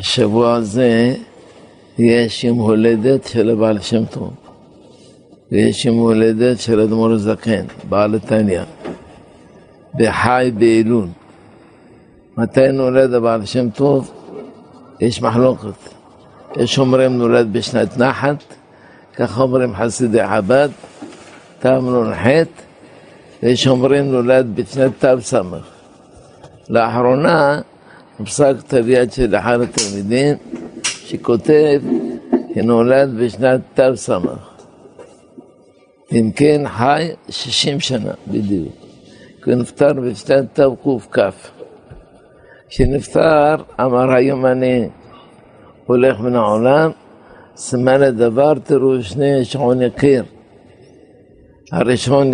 השבוע הזה יש יום הולדת של הבעל שם טוב, ויש יום הולדת של אדמו"ר הזקן, בעל התניא, בחי באלול. מתי נולד הבעל שם טוב? יש מחלוקת. יש אומרים נולד בשנת נחת, כך אומרים חסידי חב"ד, תמ"ח, ויש אומרים נולד בשנת תס'. לאחרונה פסק כתב יד של אחד התלמידים שכותב שנולד בשנת תס'. אם כן חי 60 שנה בדיוק, הוא נפטר בשנת תק"כ. כשנפטר אמר היום אני הולך מן העולם, סימן לדבר תראו שני שעוני קיר. הראשון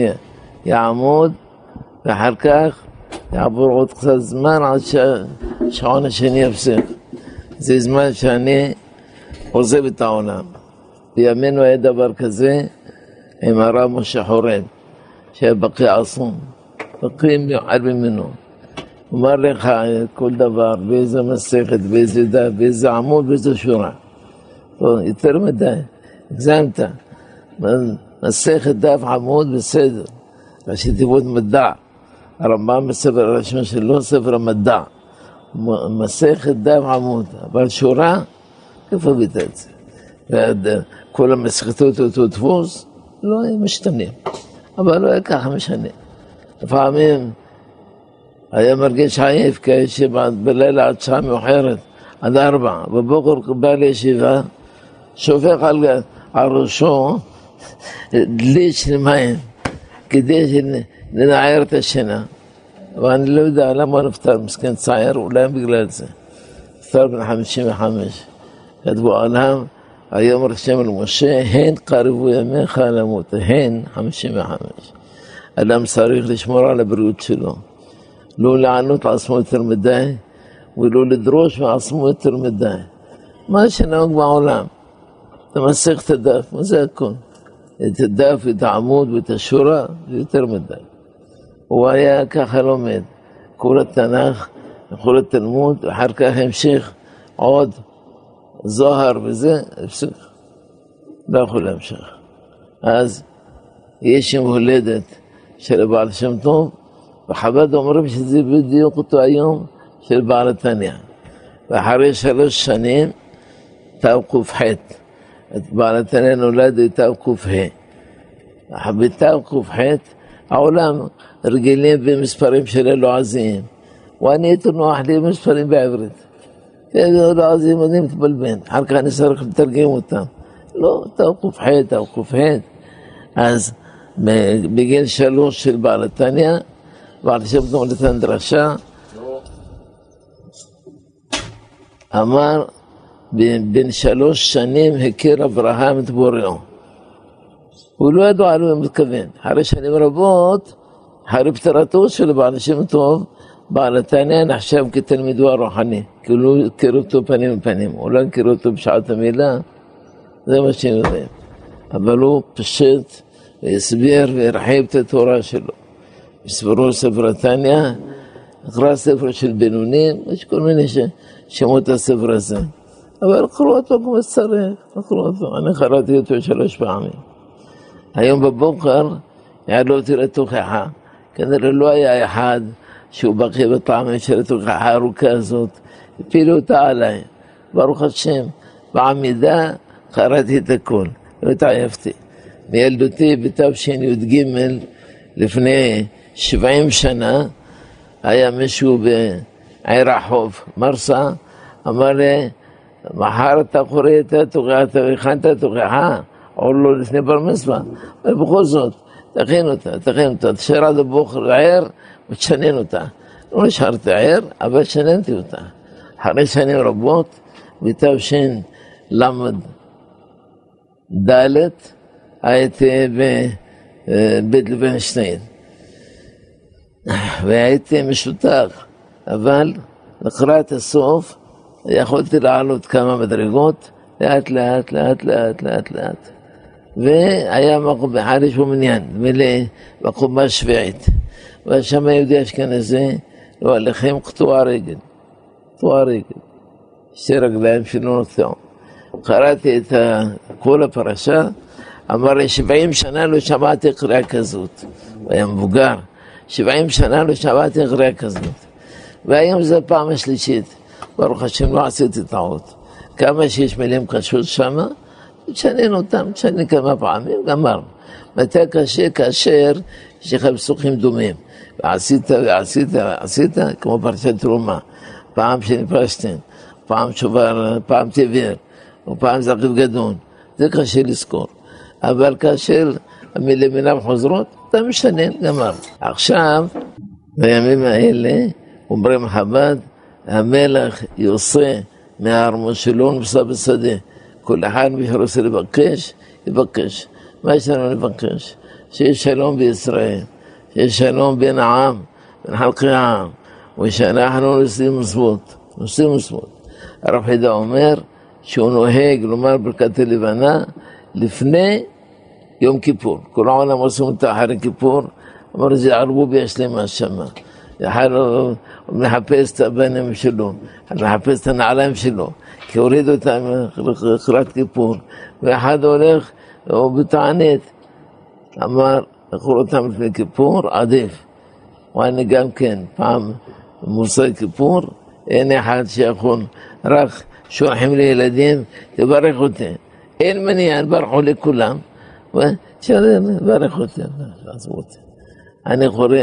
יעמוד ואחר כך יעבור עוד קצת זמן עד שהשעון השני יפסיק. זה זמן שאני עוזב את העולם. בימינו היה דבר כזה עם הרב משה חורן, שהיה בקי עצום, בקי מיוחד ממנו. הוא אמר לך כל דבר, באיזה מסכת, באיזה דף, באיזה עמוד, באיזה שורה. יותר מדי, הגזמת. מסכת דף עמוד בסדר, ראשי תיבות מדע. הרמב"ם בספר הראשון שלו, ספר המדע. מסכת דף עמוד, אבל שורה, איפה הבאת את זה? כל המסכתות אותו דפוס, לא הם משתנים. אבל לא היה ככה משנה. לפעמים היה מרגיש עייף, כי בלילה עד שעה מאוחרת, עד ארבע, בבוקר בא לישיבה, שופך על, על ראשו דלי של מים, כדי לנער את השינה. אבל אני לא יודע למה הוא נפטר, מסכן צעיר, אולי בגלל זה. נפטר בן 55. כתבו עליו, היום רשם למשה, הן קרבו ימיך למות, הן 55. אדם צריך לשמור על הבריאות שלו. לא לענות לעצמו יותר מדי, ולא לדרוש מעצמו יותר מדי. מה שנהוג בעולם, אתה מסך את הדף, מה זה הכל? הוא היה ככה לומד, קורא תנ"ך, קורא תלמוד, ואחר כך המשיך עוד זוהר וזה, הפסיק. לא יכול להמשיך. אז יש יום הולדת של הבעל שם טוב, וחב"ד אומרים שזה בדיוק אותו היום של בעל התניא. ואחרי שלוש שנים, תק"ח, בעל התניא נולד בתק"ה. בתק"ח העולם רגילים במספרים של אלועזים, ואני הייתי נוח לי במספרים בעברית. אלועזים אני מתבלבל, אחר כך אני צריך לתרגם אותם. לא, תק"ח, תק"ח. אז בגיל שלוש של בעל התניא, בעל שם טוב נתן דרשה, אמר, בן שלוש שנים הכיר אברהם את בוראו. הוא לא ידע למה הוא מתכוון. אחרי שנים רבות, אחרי פטירתו של בעל שם טוב, בעל התניא נחשב כתלמידו הרוחני, הוא לא הכיר אותו פנים בפנים, הוא לא הכיר אותו בשעת המילה, זה מה שהם יודעים. אבל הוא פשט והסביר והרחיב את התורה שלו. בספרו ספר התניא, נקרא ספר של בינונים, יש כל מיני שמות הספר הזה. אבל קראו אותו כמו שצריך, קראו אותו, אני קראתי אותו שלוש פעמים. היום בבוקר יעלו אותי לתוכחה, כנראה לא היה אחד שהוא בקיא בפעמים של הארוכה הזאת, הפילו אותה עליי, ברוך השם, בעמידה קראתי את הכל, לא התעייפתי. מילדותי בתשי"ג לפני שבעים שנה היה מישהו בעיר החוף, מרסה, אמר לי, מחר אתה קורא את התוכחה, אתה הכנת תוכחה? או לא לפני בר מצווה, אבל בכל זאת, תכין אותה, תכין אותה, תשאר עד הבוקר ער ותשנן אותה. לא נשארתי ער, אבל שננתי אותה. אחרי שנים רבות, בתשל"ד הייתי בבית לוינשטיין, והייתי משותק, אבל לקראת הסוף יכולתי לעלות כמה מדרגות, לאט לאט, לאט לאט, לאט לאט. והיה מקום בחריש ומניין, ולקומה השביעית. ושם יהודי אשכנזי, לא עליכם קטוע רגל, קטוע רגל. שתי רגליים שינו אותו. קראתי את כל הפרשה, אמר לי, שבעים שנה לא שמעתי קריאה כזאת. הוא היה מבוגר, שבעים שנה לא שמעתי קריאה כזאת. והיום זו הפעם השלישית. ברוך השם, לא עשיתי טעות. כמה שיש מילים קשות שם, תשנן אותם, תשנן כמה פעמים, גמר. מתי קשה? כאשר יש לך פסוקים דומים. ועשית ועשית ועשית, כמו פרשת תרומה. פעם שנפרשתם, פעם שובר, פעם תביר, ופעם זקיף גדול. זה קשה לזכור. אבל כאשר המילים אינם חוזרות, אתה משנן, גמר. עכשיו, בימים האלה, אומרים חב"ד, המלך יוצא מהארמון שלו נמצא בשדה. כל אחד מי שרוצה לבקש, יבקש. מה יש לנו לבקש? שיש שלום בישראל, שיש שלום בין העם, בין חלקי העם, ושאנחנו נושאים מצוות, נושאים מצוות. הרב חידה אומר שהוא נוהג לומר ברכת הלבנה לפני יום כיפור. כל העולם עושים אותה אחרי כיפור, אמר זה ערבוביה שלמה שמה. אחד מחפש את הבנים שלו, מחפש את הנעליים שלו, כי הורידו אותם לקראת כיפור, ואחד הולך, הוא בתענית, אמר, לקחו אותם לפני כיפור, עדיף. ואני גם כן, פעם מוסר כיפור, אין אחד שיכול, רק שולחים לי ילדים, תברך אותי. אין מניע, ברכו לכולם, ותברך אותי, עזבו אותי. אני קורא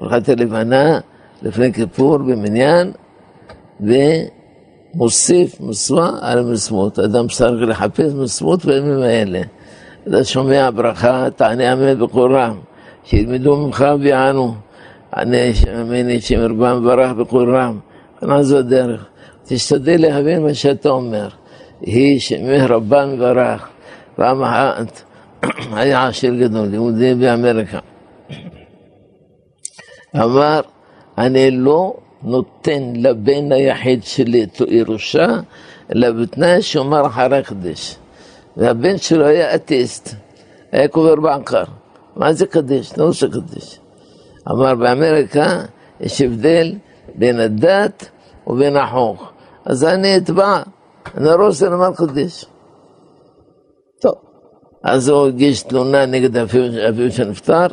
ברכת הלבנה לפני כיפור במניין, ומוסיף מצווה על מצוות. אדם צריך לחפש מצוות בימים האלה. אתה שומע ברכה, תענה אמן בקול רם, שילמדו ממך ויענו. ענה ממני שמרבה מברך בקול רם. כאן זו הדרך. תשתדל להבין מה שאתה אומר. היא רבה מברך. פעם אחת היה עשיר גדול, יהודי באמריקה. אמר, אני לא נותן לבן היחיד שלי את ירושה, אלא בתנאי שאומר אחרי קדש. והבן שלו היה אתיסט, היה קובר בעקר. מה זה קדש? לא עושה קדש. אמר, באמריקה יש הבדל בין הדת ובין החוק. אז אני אתבע, אני לא רוצה לומר קדש. טוב, אז הוא הגיש תלונה נגד אביו שנפטר,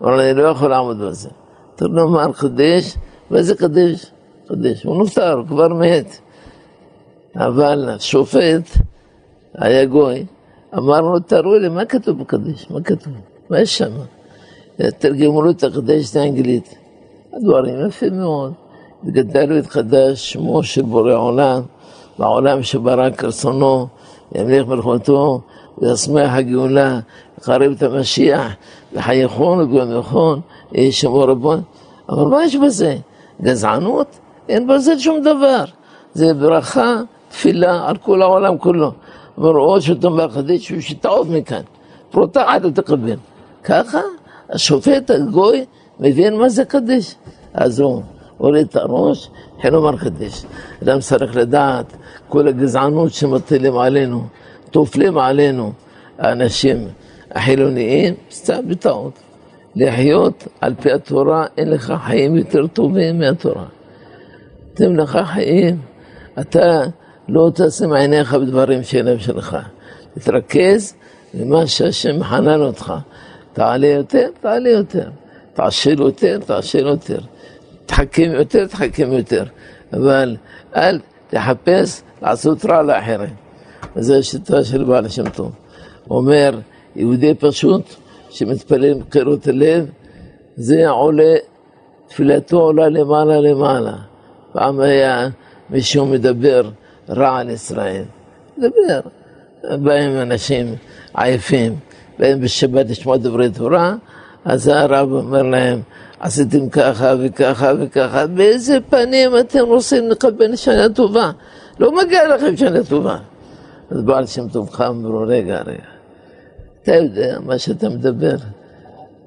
אבל אני לא יכול לעמוד בזה. צריך לומר קדש, ואיזה קדש? קדש. הוא נפטר, הוא כבר מת. אבל השופט היה גוי, אמר לו, תראו לי, מה כתוב בקדש? מה כתוב? מה יש שם? תרגמו לו את הקדש לאנגלית. הדברים יפים מאוד. גדל והתחדש שמו של בורא עולם, בעולם שברא כרצונו, ימליך מלכותו, וישמח הגאולה, יקרב את המשיח, וחייכון וגוימכון, יהי שמו רבון. אבל מה יש בזה? גזענות? אין בזה שום דבר. זה ברכה, תפילה על כל העולם כולו. מראות שאתה מהחדיש שתעוף מכאן. פרוטה עד תקבל. ככה השופט הגוי מבין מה זה קדש. אז הוא הוריד את הראש, התחיל לומר קדש. אדם צריך לדעת, כל הגזענות שמטילים עלינו, טופלים עלינו, האנשים החילוניים, סתם בטעות. לחיות על פי התורה, אין לך חיים יותר טובים מהתורה. תן לך חיים, אתה לא תשים עיניך בדברים שאינם שלך. תתרכז במה שהשם חנן אותך. תעלה יותר, תעלה יותר. תעשיר יותר, תעשיר יותר. תחכם יותר, תחכם יותר. אבל אל תחפש לעשות רע לאחרים. וזו השיטה של בעל השם טוב. אומר, יהודי פשוט שמתפלל בקרות הלב, זה עולה, תפילתו עולה למעלה למעלה. פעם היה מישהו מדבר רע על ישראל. מדבר. באים אנשים עייפים, באים בשבת לשמוע דברי תורה, אז הרב אומר להם, עשיתם ככה וככה וככה, באיזה פנים אתם רוצים לקבל שנה טובה? לא מגיע לכם שנה טובה. אז בעל שם טוב חם אמרו, רגע, רגע, אתה יודע מה שאתה מדבר.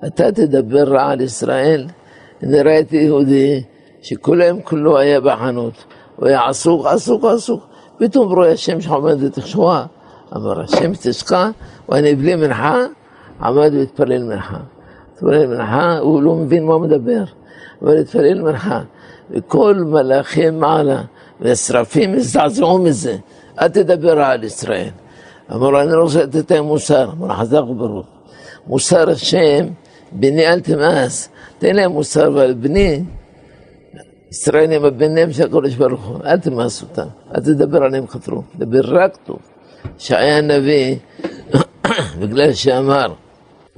אתה תדבר רע על ישראל. אני ראיתי יהודי שכל היום כולו היה בחנות. הוא היה עסוק, עסוק, עסוק. פתאום רואה השם שלך עומד לתשועה. אמר, השם תשקע, ואני בלי מנחה, עמד והתפלל מנחה. התפלל מנחה, הוא לא מבין מה הוא מדבר, אבל התפלל מנחה. וכל מלאכי מעלה והשרפים הזדעזעו מזה, אל תדבר על ישראל. אמר לו, אני לא רוצה לתת להם מוסר, אמר לו, חזק וברוך. מוסר השם, בני אל תמאס, תן להם מוסר, אבל בני, ישראל הם הבנים של הקודש ברוך הוא, אל תמאס אותם, אל תדבר עליהם חתרו, דבר רק טוב. שהיה הנביא, בגלל שאמר,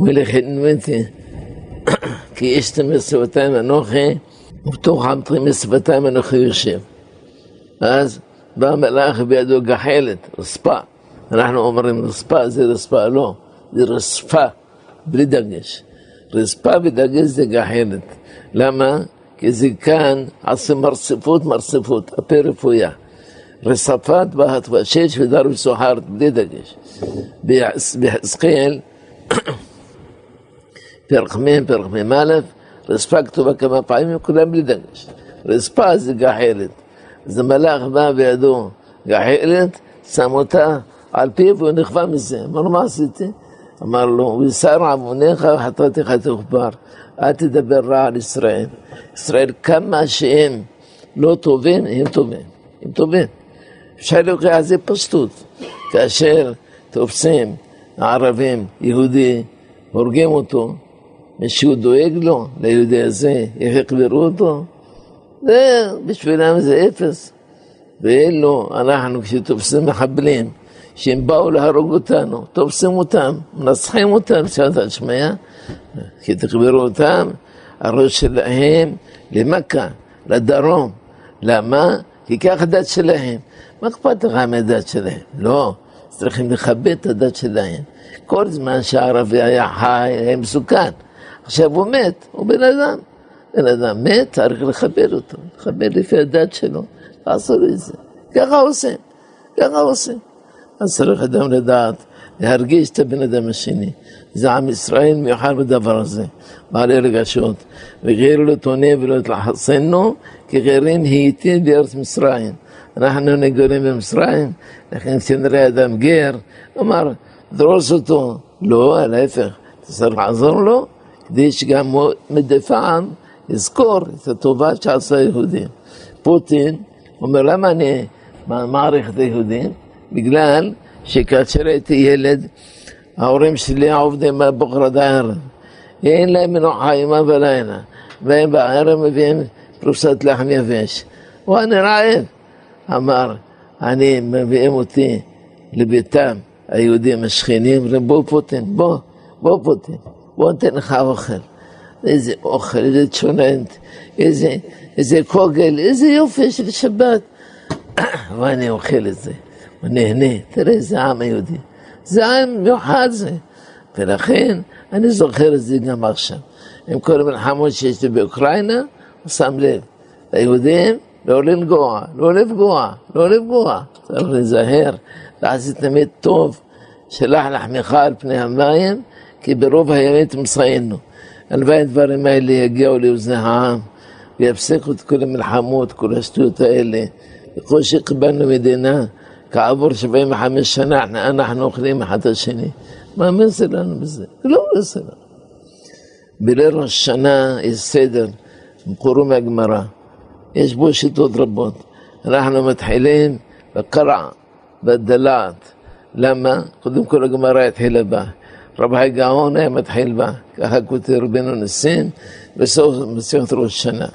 ילך נמתי, כי איש תמר שפתיים אנוכי, ובתוך עם תרימי שפתיים אנוכי יושב. אז בא המלאך בידו גחלת, רספה. אנחנו אומרים רספה זה רספה, לא, זה רספה, בלי דגש. רספה בדגש זה גחלת. למה? כי זה כאן עשה מרצפות מרצפות, הפה רפויה. רספת בהת ושש ודר וסוחרת, בלי דגש. ביחזקאל, פרק מ', פרק מ"א, רספה כתובה כמה פעמים, כולם בלי דגש. רספה זה גחלת. אז המלאך בא בידו גחלת, שם אותה על פיו והוא נכווה מזה. אמר לו, מה עשיתי? אמר לו, ויסר עוונך וחטאתך תוכבר. אל תדבר רע על ישראל. ישראל, כמה שהם לא טובים, הם טובים. הם טובים. אפשר להוכיח זה פשטות. כאשר תופסים הערבים, יהודי, הורגים אותו, מישהו דואג לו, ליהודי הזה, איך יקברו אותו? זה, בשבילם זה אפס. ואלו, אנחנו כשתופסים מחבלים, שהם באו להרוג אותנו, תופסים אותם, מנצחים אותם, שאלת שמיה, כי תקברו אותם, הראש שלהם למכה, לדרום. למה? כי ככה הדת שלהם. מה אכפת לך מהדת שלהם? לא, צריכים לכבד את הדת שלהם. כל זמן שהערבי היה חי, היה מסוכן. עכשיו הוא מת, הוא בן אדם. בן אדם מת, צריך לכבד אותו, לכבד לפי הדת שלו, לעשות את זה. ככה עושים, ככה עושים. אז צריך אדם לדעת, להרגיש את הבן אדם השני. זה עם ישראל מיוחד בדבר הזה, בעלי רגשות. וגר לא תונה ולא תלחסנו, גרים הייתי בארץ מצרים. אנחנו נגורים במצרים, לכן כשנראה אדם גר, אמר, דרוס אותו. לא, להפך, צריך לעזור לו, כדי שגם מדי פעם יזכור את הטובה שעשה היהודים. פוטין אומר, למה אני מעריך את היהודים? בגלל שכאשר הייתי ילד, ההורים שלי עובדים מהבוקר עד הערב. אין להם מנוחה ימה ולילה, והם בערב מביאים פרוסת לחם יבש. ואני רעב. אמר, אני, מביאים אותי לביתם, היהודים השכנים, בוא פוטין, בוא, בוא פוטין, בוא ניתן לך אוכל. איזה אוכל, איזה צ'וננט, איזה, איזה קוגל, איזה יופי של שבת. ואני אוכל את זה, ונהנה, תראה איזה עם היהודי. זה עם מיוחד זה. ולכן אני זוכר את זה גם עכשיו. עם כל המלחמות שיש לי באוקראינה, הוא שם לב. היהודים, לא לנגוע, לא לפגוע, לא לפגוע. צריך להיזהר, לעשות תמיד טוב, שלח לחמך על פני המים, כי ברוב הימים תמסענו. הלוואי הדברים האלה יגיעו לאוזני העם ויפסיקו את כל המלחמות, כל השטויות האלה. בכל שקיבלנו מדינה, כעבור 75 שנה אנחנו אוכלים אחד את השני. מה המסר לנו בזה? לא מסר לנו. בליל ראש שנה יש סדר, קוראו מהגמרא. יש בו שיטות רבות. אנחנו מתחילים בקרע, בדלעת. למה? קודם כל הגמרא התחילה בה. רבי גאון היה מתחיל בה, ככה כותב רבנו ניסים, בסוף מסכת ראש שנה.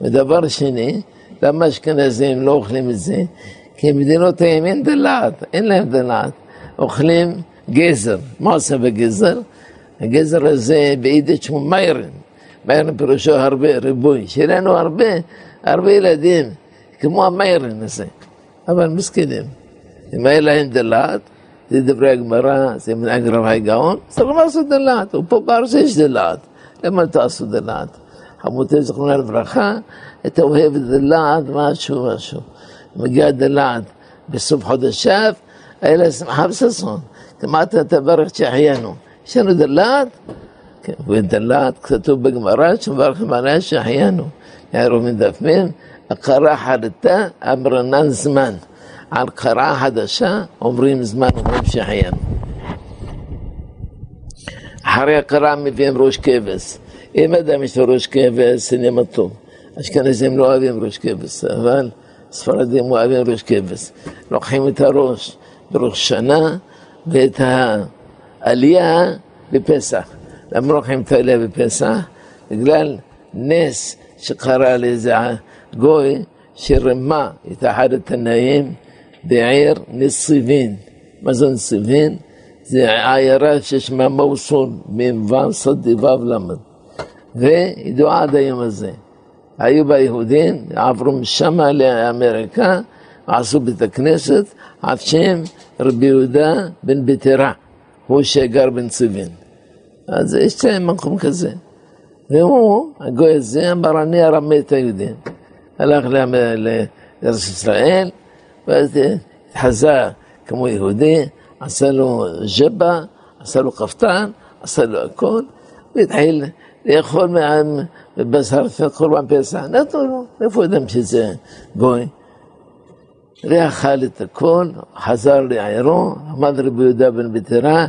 ודבר שני, למה אשכנזים לא אוכלים את זה? כי מדינות הימין דלעת, אין להם דלעת. אוכלים גזר. מה עושה בגזר? הגזר הזה ביידיש שמו מיירן. מיירן פירושו הרבה, ריבוי. שיהיה לנו הרבה, הרבה ילדים, כמו המיירן הזה. אבל מסכנים. אם היה להם דלעת, זה דברי הגמרא, זה מנהג רבי גאון, צריך לעשות דלעת, ופה בארץ יש דלעת, למה לא תעשו דלעת? חמותי זכרונה לברכה, הייתה אוהבת דלעת, משהו, משהו. מגיע דלעת בסוף חודש אב, היה לה שמחה וששון. כמעט תברך שהחיינו. יש לנו דלעת, כן, ודלעת כתוב בגמרא שמברכים עליה שהחיינו. יערו מדף מין, הקרה חרטה אמרנן זמן. על קרה חדשה אומרים זמן, אומרים שהחיינו. אחרי הקרה מביאים ראש כבש. אם אדם יש לו ראש כבש, זה טוב. אשכנזים לא אוהבים ראש כבש, אבל ספרדים אוהבים ראש כבש. לוקחים את הראש בראש שנה ואת העלייה בפסח. למה לוקחים את העלייה בפסח? בגלל נס שקרה לאיזה גוי שרימה את אחד התנאים בעיר נסיבין. מה זה נסיבין? זה עיירה ששמה מוסול, מ"ו ו"ו למד. וידועה עד היום הזה. היו בה יהודים, עברו משם לאמריקה, עשו בית הכנסת על שם רבי יהודה בן ביתרה, הוא שגר בנציבין. אז יש להם מקום כזה. והוא, הגוי הזה, אמר אני ארמה את היהודים. הלך לארץ ישראל, ואז התחזה כמו יהודי, עשה לו ז'בה, עשה לו כפתן, עשה לו הכל, והתחיל לאכול בשר קורבן פסח. נתנו לו, איפה יודעים שזה גוי? ואכל את הכל, חזר לעירו, עמד רבי יהודה בן ביתרה,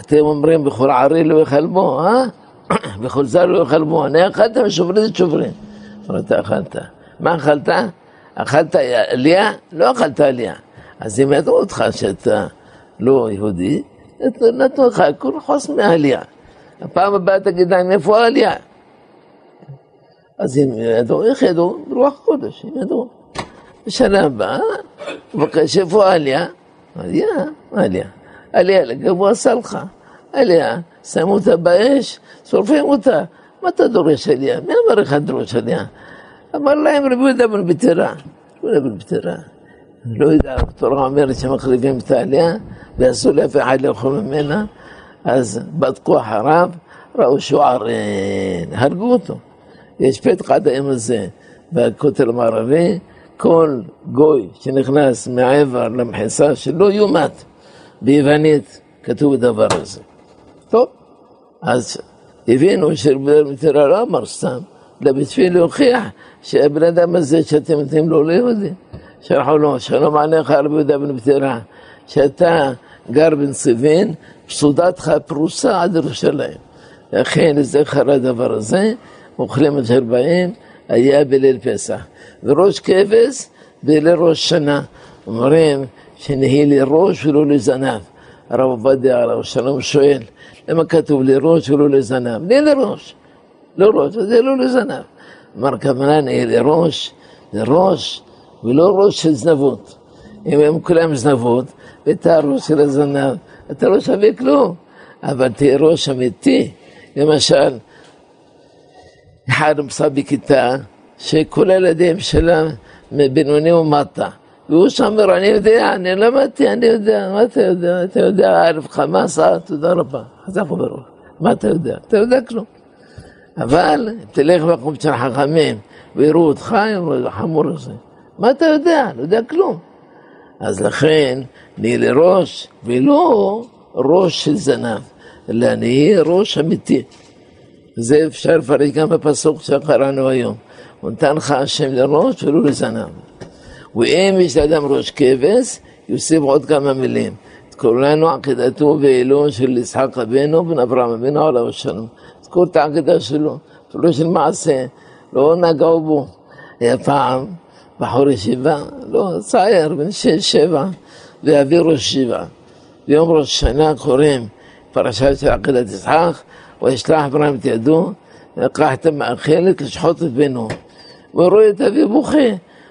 אתם אומרים בכל ערי לא יאכל בו, אה? בכל זר לא יאכל בו, אני אכלת ושוברי זה שוברי. אתה אכלת. מה אכלת? אכלת עלייה? לא אכלת עלייה. אז אם ידעו אותך שאתה לא יהודי, נתנו לך כל חוץ מהעלייה. הפעם הבאה תגיד להם איפה העלייה? אז אם ידעו, איך ידעו? ברוח קודש, אם ידעו. בשנה הבאה, מבקש איפה העלייה? עלייה, עלייה. עלייה לגבוה סלחה. עלייה, שמו אותה באש, שורפים אותה. מה אתה דורש עלייה? מי אמר לך דרוש עלייה? אמר להם רבי יהודה בן ביתרה. רבי יהודה בן ביתרה. לא יודע, התורה אומרת שמחליפים את העלייה ואסור לאף אחד לאכול ממנה, אז בדקו אחריו, ראו שהוא ערן, הרגו אותו. יש פתח עד הזה בכותל המערבי, כל גוי שנכנס מעבר למחיסה שלו יומת. ביוונית כתוב הדבר הזה. טוב, אז הבינו מתירה לא אמר סתם, אלא בשביל להוכיח שהבן אדם הזה שאתם נותנים לו ליהודי. שלחו לו, שלום עליך רבי יהודה בן פטירה, שאתה גר בנציבין, פסודתך פרוסה עד ירושלים. לכן לזכר הדבר הזה, אוכלים את ארבעים, היה בליל פסח. וראש כבש בליל ראש שנה. אומרים שנהיה לראש ולא לזנב. הרב עובדיה הרב שלום שואל, למה כתוב לראש ולא לזנב? נהיה לראש, לא ראש, זה לא לזנב. אמר כוונה נהיה לראש, לראש ולא ראש של זנבות. אם הם כולם זנבות, ואתה ראש של הזנב, אתה לא שווה כלום. אבל תהיה ראש אמיתי. למשל, אחד נמצא בכיתה שכל הילדים שלה מבינוני ומטה. והוא שם אומר, אני יודע, אני למדתי, אני יודע, מה אתה יודע? אתה יודע, אלף חמאסה, תודה רבה. חזק וברוך. מה אתה יודע? אתה יודע כלום. אבל תלך במקום של חכמים ויראו אותך, חמור הזה. מה אתה יודע? לא יודע כלום. אז לכן, נהיה לראש, ולא ראש של זנב, אלא נהיה ראש אמיתי. זה אפשר לפרש גם בפסוק שקראנו היום. הוא נתן לך השם לראש ולא לזנב. ואם יש לאדם ראש כבש, יוסיף עוד כמה מילים. כולנו עקדתו ואלו של יצחק אבינו בן אברהם אבינו עליו השלום. זכור את העקדה שלו, לא של מעשה, לא נגעו בו. היה פעם בחור ישיבה, לא, צעיר, בן שש, שבע, ואבי ראש ישיבה. ביום ראש שנה קוראים פרשה של עקדת יצחק, וישלח אברהם את ידו, לקח את המאכלת לשחוט את בנו. ורואה את אבי בוכה,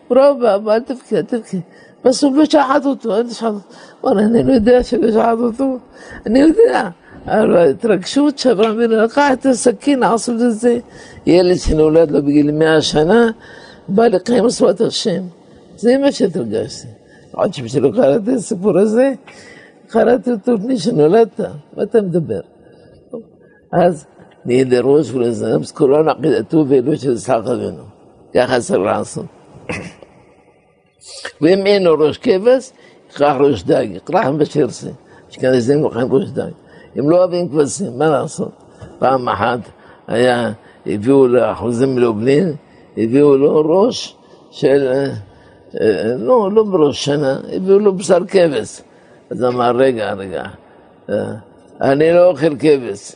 רוב אבא, אל תבכי, אל תבכי. בסוף לא שחט אותו, אל תשחט אותו. וואלה, אני לא יודע שלא שחט אותו, אני יודע. אבל ההתרגשות שאברהם אבינו לקח את הסכין, עשו לזה. ילד שנולד לו בגיל מאה שנה, בא לקיים מסורת השם. זה מה שהתרגשתי. עד שבשביל קראתי אז נהיה לראש ולזנב, כולנו עקידתו ואלו של יצחק אבינו. ככה צריך לעשות. ואם אין לו ראש כבש, יקרח ראש דג, יקרח בשירסי. אשכנזים לוקחים ראש דג. הם לא אוהבים כבשים, מה לעשות? פעם אחת היה, הביאו לאחוזים מלובלין, הביאו לו ראש של, לא, לא בראש שנה, הביאו לו בשר כבש. אז אמר, רגע, רגע, אני לא אוכל כבש.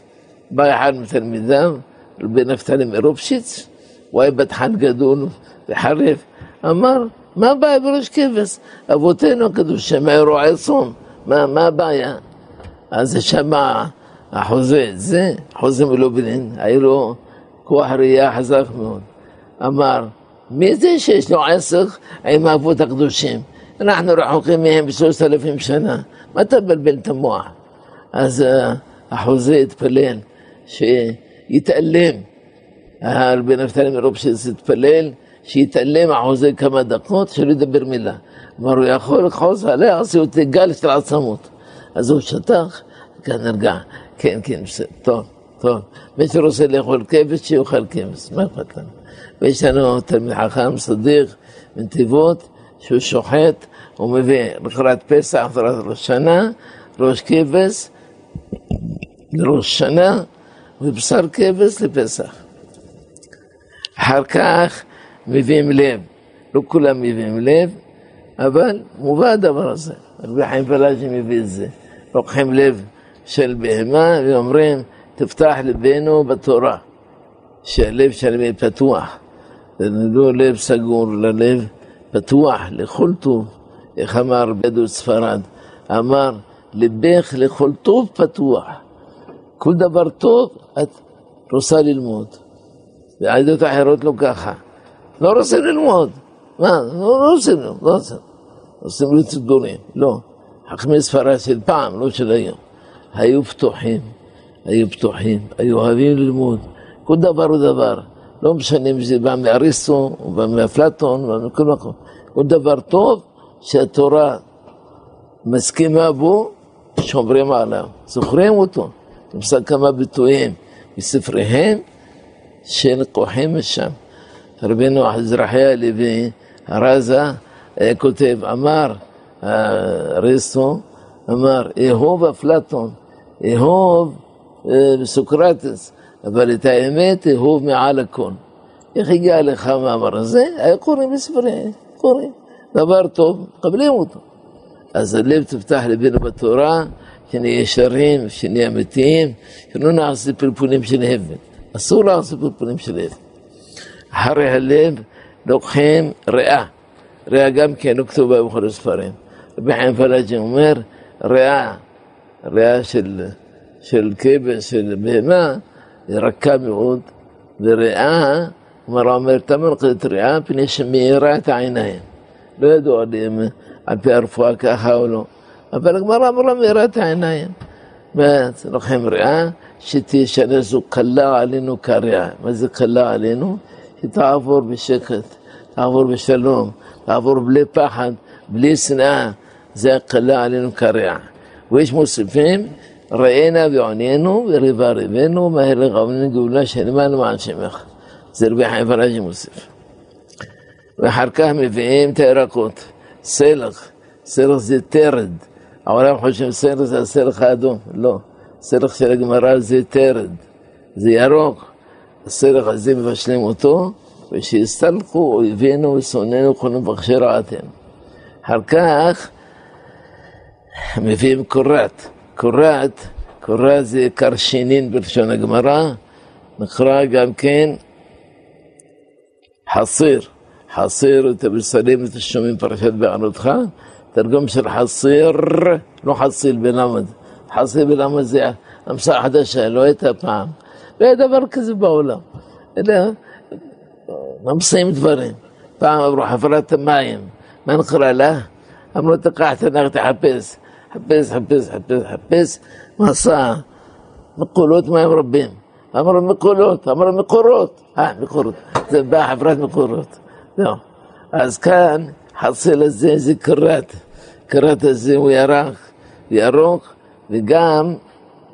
בא אחד מתלמידיו, רבי נפתלי מרופשיץ, הוא היה בטחן גדול וחריף, אמר, מה הבעיה בראש כבש? אבותינו הקדושים היו רועי צאן, מה, מה הבעיה? אז שם החוזה, זה חוזה מלובלין, היה לו כוח ראייה חזק מאוד. אמר, מי זה שיש לו עסק עם האבות הקדושים? אנחנו רחוקים מהם בשלושת אלפים שנה, מה אתה מבלבל את המוח? אז החוזה התפלל שיתעלם, הרבי נפתלי מרופשיץ התפלל שיתעלם החוזה כמה דקות, שלא ידבר מילה. אמר, הוא יכול לכעוס עליה, עשו אותי גל של עצמות. אז הוא שטח, כאן נרגע. כן, כן, בסדר, טוב, טוב. מי שרוצה לאכול כבש, שיאכל כבש, מה אכפת לנו? ויש לנו תלמיד חכם, סדיק, מנתיבות, שהוא שוחט, הוא מביא לקראת פסח, לקראת ראש שנה, ראש כבש לראש שנה, ובשר כבש לפסח. אחר כך מביאים לב, לא כולם מביאים לב, אבל מובא הדבר הזה. רבי חיים פלאג'י מביא את זה. לוקחים לב של בהמה ואומרים, תפתח לבנו בתורה, שהלב שלהם יהיה פתוח. זה לא לב סגור, ללב פתוח לכל טוב. איך אמר בדו ספרד? אמר, לבך לכל טוב פתוח. כל דבר טוב את רוצה ללמוד. ועדות אחרות לא ככה. לא רוצה ללמוד. מה? לא, לא רוצה ללמוד, לא. עושים לי ציבורים, לא. חכמי ספרד של פעם, לא של היום. היו פתוחים, היו פתוחים, היו אוהבים ללמוד. כל דבר הוא דבר. לא משנה אם זה בא מאריסטו, או בא מאפלטון, או מכל מקום. כל דבר טוב שהתורה מסכימה בו, שומרים עליו, זוכרים אותו. נמצא כמה ביטויים מספריהם שלקוחים משם. רבינו אזרחי הלוי, הרזה, כותב, אמר אריסטו, אמר, אהוב אפלטון, אהוב סוקרטס, אבל את האמת אהוב מעל הכל. איך הגיע לך המאמר הזה? היה קוראים בספריהם, קוראים. דבר טוב, מקבלים אותו. אז הלב תפתח לבינו בתורה, שנהיה ישרים, שנהיה אמיתיים, שלא נעשה פלפולים של הבל. אסור לעשות פלפולים של הבל. אחרי הלב לוקחים ריאה. ריאה גם כן לא כתובה בכל הספרים. רבי חיים פלאג'י אומר, ריאה, ריאה של, של כבש, של בהמה, היא רכה מאוד, וריאה, כלומר אומר, תמר קצת ריאה, פני שמאירה את העיניים. לא ידוע לי אם על פי הרפואה ככה או לא. אבל הגמרא אמרה מאירה את העיניים. לוקחים ריאה, שתשנה זו קלה עלינו כריאה. מה זה קלה עלינו? שתעבור בשקט, תעבור בשלום, תעבור בלי פחד, בלי שנאה. זה קלה עלינו כריאה. ויש מוסיפים, ראינה ועוננו וריבה ריבנו, מהר לכווננו גאולה שלמה למען שמך. זה רבי חיים פראג'י מוסיף. ואחר כך מביאים את הירקות, סלח, סלח זה תרד. העולם חושב סלח זה הסלח האדום, לא. סלח של הגמרא זה תרד, זה ירוק. הסלח הזה מבשלים אותו, ושיסתלחו אויבינו ושונאינו כל מבקשי רעתנו. אחר כך מביאים קורת. קורת, קורת זה קרשינין בלשון הגמרא, נקרא גם כן חסיר. חסיר, אתם מסלים את השומעים פרשת בענותך, תרגום של חסיר, לא חסיל בלמד, חסיר בלמד זה המצאה חדשה, לא הייתה פעם. לא היה דבר כזה בעולם. אלא ממסאים דברים. פעם אמרו חפרת המים, מה נקרא לה? אמרו תקח תנח תחפש, חפש, חפש, חפש, חפש, מסע, מקולות מים רבים. אמרו מקולות, אמרו מקורות, אה, מקורות, זה בא חברת מקורות. לא. אז כאן חסל הזה זה קרת, קרת הזה הוא ירק, ירוק, וגם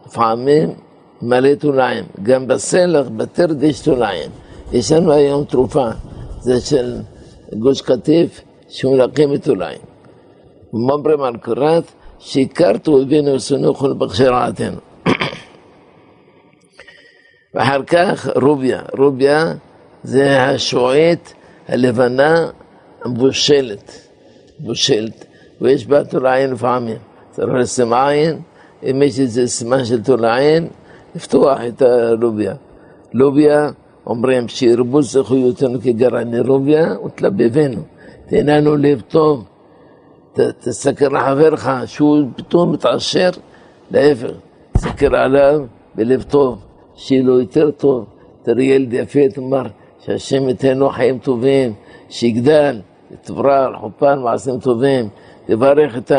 לפעמים מלא תולעים. גם בסלח, בתרד יש תולעים. יש לנו היום תרופה, זה של גוש קטיף, שמלקים את תולעים. ומאמרים על קרת, שהכרת אויבינו ושונאו כל בקשי רעתנו. ואחר כך רוביה, רוביה זה השועט הלבנה המבושלת, מבושלת, ויש בה תולעין לפעמים. צריך לשים עין, אם יש איזה סימן של תולעין, לפתוח את הלוביה. לוביה, אומרים שירבו זכויותינו כגרעיני לוביה ותלבבנו. תהנה לו לב טוב, תסתכל לחברך שהוא פתאום מתעשר, להפך, תסתכל עליו בלב טוב, שיהיה לו יותר טוב. תראה ילד יפה, תאמר שהשם ייתן לו חיים טובים, שיגדל, יתברר, חופן, מעשים טובים, תברך את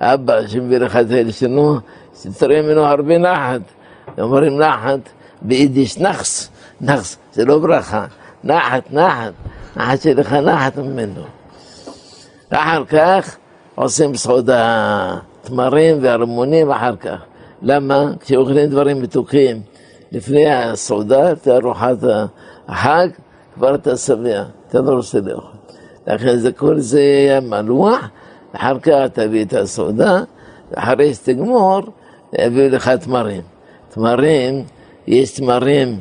האבא שמביא לך את הילד שלו, שתראה ממנו הרבה נחת. אומרים נחת, ביידיש נחס, נחס, זה לא ברכה, נחת, נחת, נחת שלך נחת ממנו. אחר כך עושים סעודה, תמרים והרמונים אחר כך. למה? כשאוכלים דברים מתוקים לפני הסעודה, את ארוחת החג, כבר אתה שבע, אתה לא רוצה לאכול. לכן זה כל זה מלוח, אחר כך תביא את הסעודה, ואחרי שתגמור, יביאו לך תמרים. תמרים, יש תמרים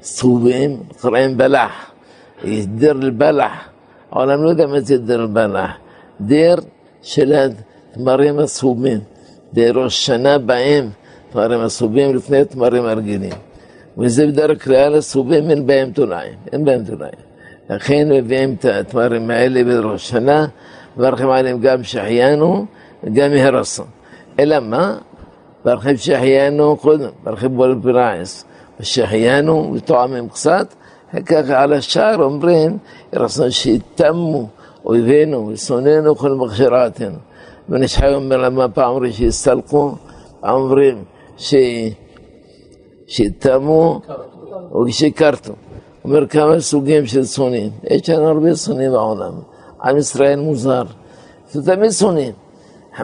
צהובים, קוראים בלח. יש דיר אל-בלח, העולם לא יודע מה זה דיר אל-בלח. דיר של התמרים הצהובים. בראש שנה בהם תמרים הצהובים לפני תמרים הרגילים. וזה בדרך כלל הצהובים אין בהם תולעים, אין בהם תולעים. לכן מביאים את התמרים האלה בראש שנה, מברכים עליהם גם שהחיינו וגם יהרסו. אלא מה? מברכים שהחיינו קודם, מברכים בו לפרייס. ושהחיינו וטועמים קצת, אחר כך על השאר אומרים, רצון שיתמו אויבינו ושונאינו כל מכשירתנו. ונשחי אומר למה פעם אומרים שיסתלקו, פעם אומרים שיתמו או שכרתו. אומר כמה סוגים של שונאים. יש לנו הרבה שונאים בעולם. עם ישראל מוזר. זה תמיד שונאים.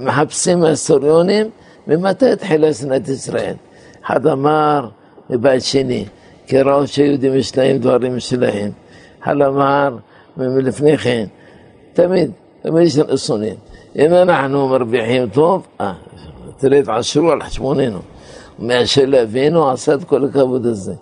מחפשים ההיסטוריונים ממתי התחילה שנאת ישראל. אחד אמר מבית שני, כי ראו שיהודים יש להם דברים שלהם. אחד אמר מלפני כן. תמיד, תמיד יש לנו שונאים. אם אנחנו מרוויחים טוב, אה, תראה, תעשרו על חשבוננו. מאשר לאבינו עשה את כל הכבוד הזה.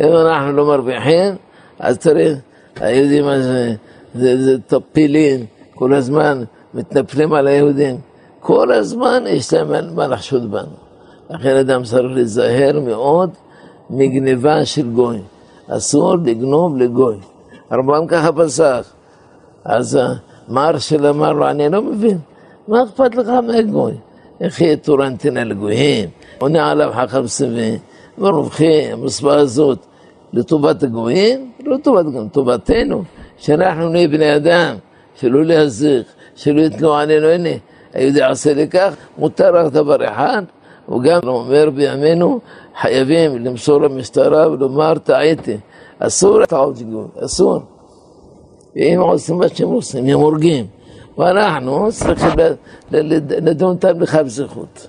אם אנחנו לא מרוויחים, אז תראה, היהודים הזה, זה, זה טפילים, כל הזמן מתנפלים על היהודים. כל הזמן יש להם מה לחשוד בנו. לכן אדם צריך להיזהר מאוד מגניבה של גוי. אסור לגנוב לגוי. הרמב"ם ככה פסק. אז מר של אמר לו, אני לא מבין, מה אכפת לך מהגוי? איך יהיה תורה נתינה לגויים? עונה עליו חכם סבי, ורובכי המספר הזאת לטובת הגויים, לא לטובת גם לטובתנו, שאנחנו נהיה בני אדם, שלא להזיק, שלא יתנו עלינו, הנה, היהודי עושה לכך, מותר רק דבר אחד, הוא גם אומר בימינו, חייבים למסור למשטרה ולומר טעיתי, אסור טעות גוי, אסור. ואם עושים מה שהם עושים, הם הורגים. ואנחנו צריכים לדון אותם בכף זכות.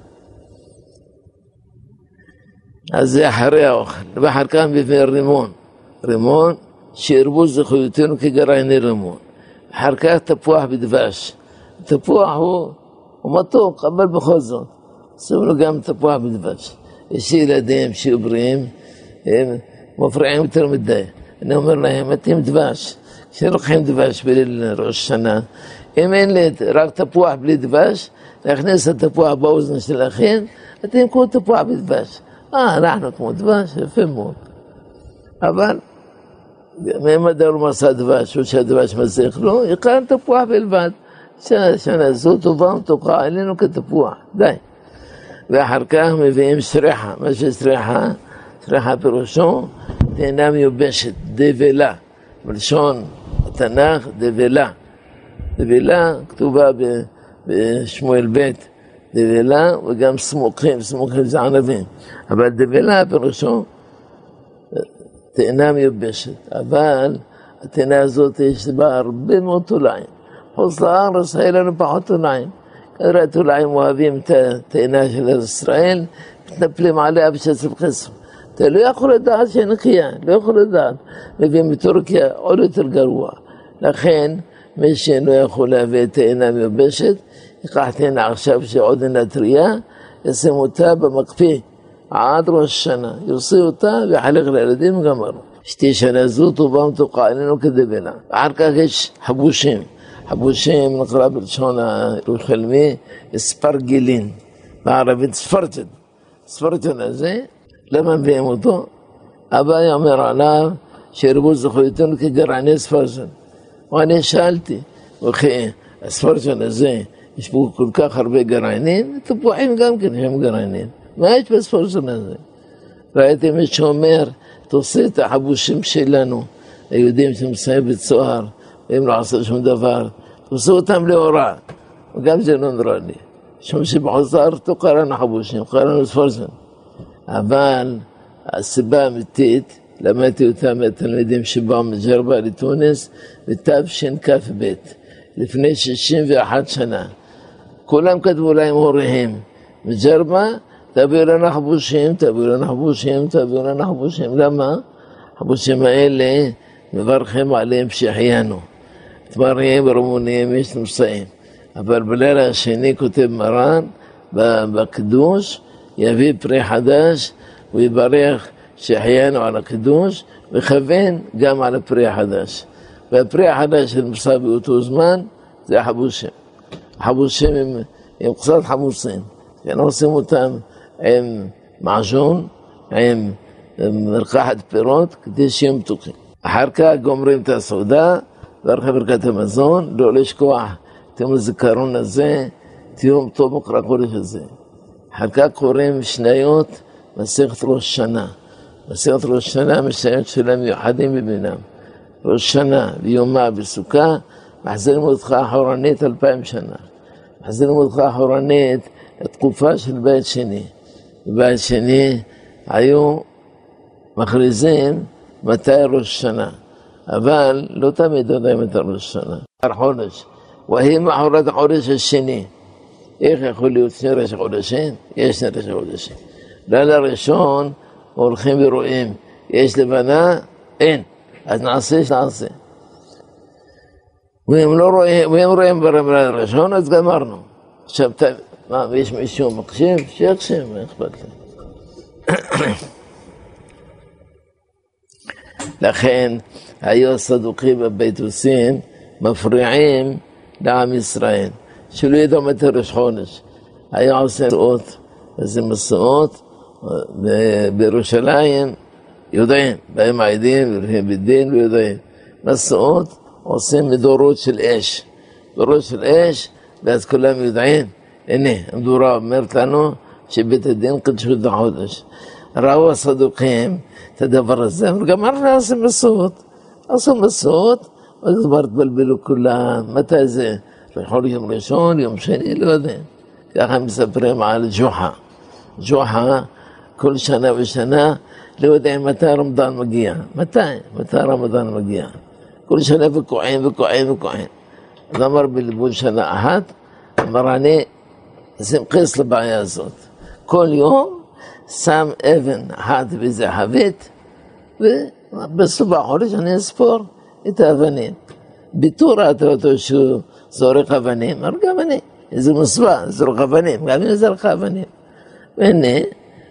אז זה אחרי האוכל, ואחר כך מביא רימון. רימון שירבו זכויותינו כגרעיני רימון. אחר כך תפוח בדבש. תפוח הוא, הוא מתוק, אבל בכל זאת, עושים לו גם תפוח בדבש. יש ילדים שיהיו בריאים, הם מפריעים יותר מדי. אני אומר להם, אתם דבש. כשלוקחים דבש בליל ראש שנה, אם אין לי רק תפוח בלי דבש, להכניס את התפוח באוזן שלכם, אתם כמו תפוח בדבש. אה, אנחנו כמו דבש, יפה מאוד. אבל אדם לא מסע דבש, או שהדבש מזיק לו, יקרן תפוח בלבד. שנעשו טובה ומתוקה עלינו כתפוח, די. ואחר כך מביאים סריחה, מה שסריחה, סריחה פירושו, תאנה מיובשת, דבלה, בלשון התנ"ך, דבלה. דבלה כתובה בשמואל ב', דבלה וגם סמוכים, סמוכים זה ענבים, אבל דבלה פירושו תאנה מיובשת, אבל התאנה הזאת יש בה הרבה מאוד תולעים. חוץ לארץ היה לנו פחות תולעים. כנראה תולעים אוהבים את התאנה של ישראל, מתנפלים עליה בשצף חסר. אתה לא יכול לדעת שאין נקייה, לא יכול לדעת. מביאים מטורקיה עוד יותר גרוע. לכן, מי שאינו יכול להביא העינה מיובשת, ייקח העינה עכשיו שעוד אינה טריה, ישים אותה במקפיא עד ראש השנה, יוציא אותה ויחלק לילדים וגמרנו. שתי שנה זו טובה ומתוקה, איננו כדבנה. אחר כך יש חבושים. חבושים נקרא בלשון הירושלמי ספרגילין, בערבית ספרטן. ספרטן הזה, למה מביאים אותו? אביי אומר עליו שירבו זכויותינו כגרעני ספרטן. ואני שאלתי, וכי הספרשן הזה, יש בו כל כך הרבה גרעינים, תפוחים גם כן הם גרעינים. מה יש בספרשן הזה? ראיתם מי שאומר, אתה עושה את החבושים שלנו, היהודים שנמצאים בצוהר, והם לא עשו שום דבר, תעשו אותם לאורה. וגם זה לא נורא לי. משום שבחזרתו קראנו חבושים, קראנו ספורסן. אבל הסיבה האמיתית, למדתי אותה מהתלמידים שבאו מג'רבה לתוניס בתשכ"ב, לפני 61 שנה. כולם כתבו להם הוריהם, מג'רבה, תביאו לנו חבושים, תביאו לנו חבושים, תביאו לנו חבושים. למה? החבושים האלה, מברכים עליהם שהחיינו. תמרים ורמונים יש נמצאים. אבל בלילה השני כותב מרן בקדוש, יביא פרי חדש ויברך שהחיינו על הקדוש, וכוון גם על הפרי החדש. והפרי החדש שנמצא באותו זמן זה החבושים. החבושים הם, הם קצת חמוסים, כן, עושים אותם עם מעז'ון, עם מרקחת פירות, כדי שיהיו מתוקים. אחר כך גומרים את הסעודה, ואחר ברכת המזון, לא לשכוח את יום הזיכרון הזה, את יום טוב מקרא קודש הזה. אחר כך קוראים משניות מסכת ראש שנה. מסכת ראש שנה, משניות שלהם מיוחדים בבינם. ראש שנה ויומה בסוכה, מחזירים אותך אחורנית אלפיים שנה. מחזירים אותך אחורנית לתקופה של בית שני. בבית שני היו מכריזים מתי ראש שנה, אבל לא תמיד יודעים את ראש שנה. חודש, והיא מאחורת החודש השני. איך יכול להיות שני ראשי חודשים? יש שני ראשי חודשים. לילה ראשון הולכים ורואים, יש לבנה? אין. אז נעשה, נעשה. ואם לא רואים, ואם רואים בלילה הראשון, אז גמרנו. עכשיו, מה, יש מישהו מקשיב? שיקשיב, מה אכפת לי? לכן היו הסדוקים בביתוסים מפריעים לעם ישראל, שלא ידעו מתי ראש חודש. היה עושה מסעות, איזה מסעות, בירושלים יודעים, בהם העדים, הולכים בדין ויודעים. מסעות עושים מדורות של אש. דורות של אש, ואז כולם יודעים, הנה, המדורה אומרת לנו שבית הדין קדשו את החודש. ראו הסדוקים את הדבר הזה, אבל גם אנחנו נעשה מסעות. עשו מסעות, אז כבר התבלבלו כולם, מתי זה? יכול יום ראשון, יום שני, לא יודע. ככה מספרים על ג'וחה. ג'וחה, כל שנה ושנה, לא יודע מתי הרמדאן מגיע. מתי? מתי הרמדאן מגיע? כל שנה וקועים וקועים וקועים. אז אמר בליבון שנה אחת, אמר אני, מכניס לבעיה הזאת. כל יום שם אבן אחת באיזה חבית, ובסוף החודש אני אספור את האבנים. בתור ראית אותו שהוא זורק אבנים, אמר גם אני, איזה מוסווה, זורק אבנים, גם אני זורק אבנים. והנה,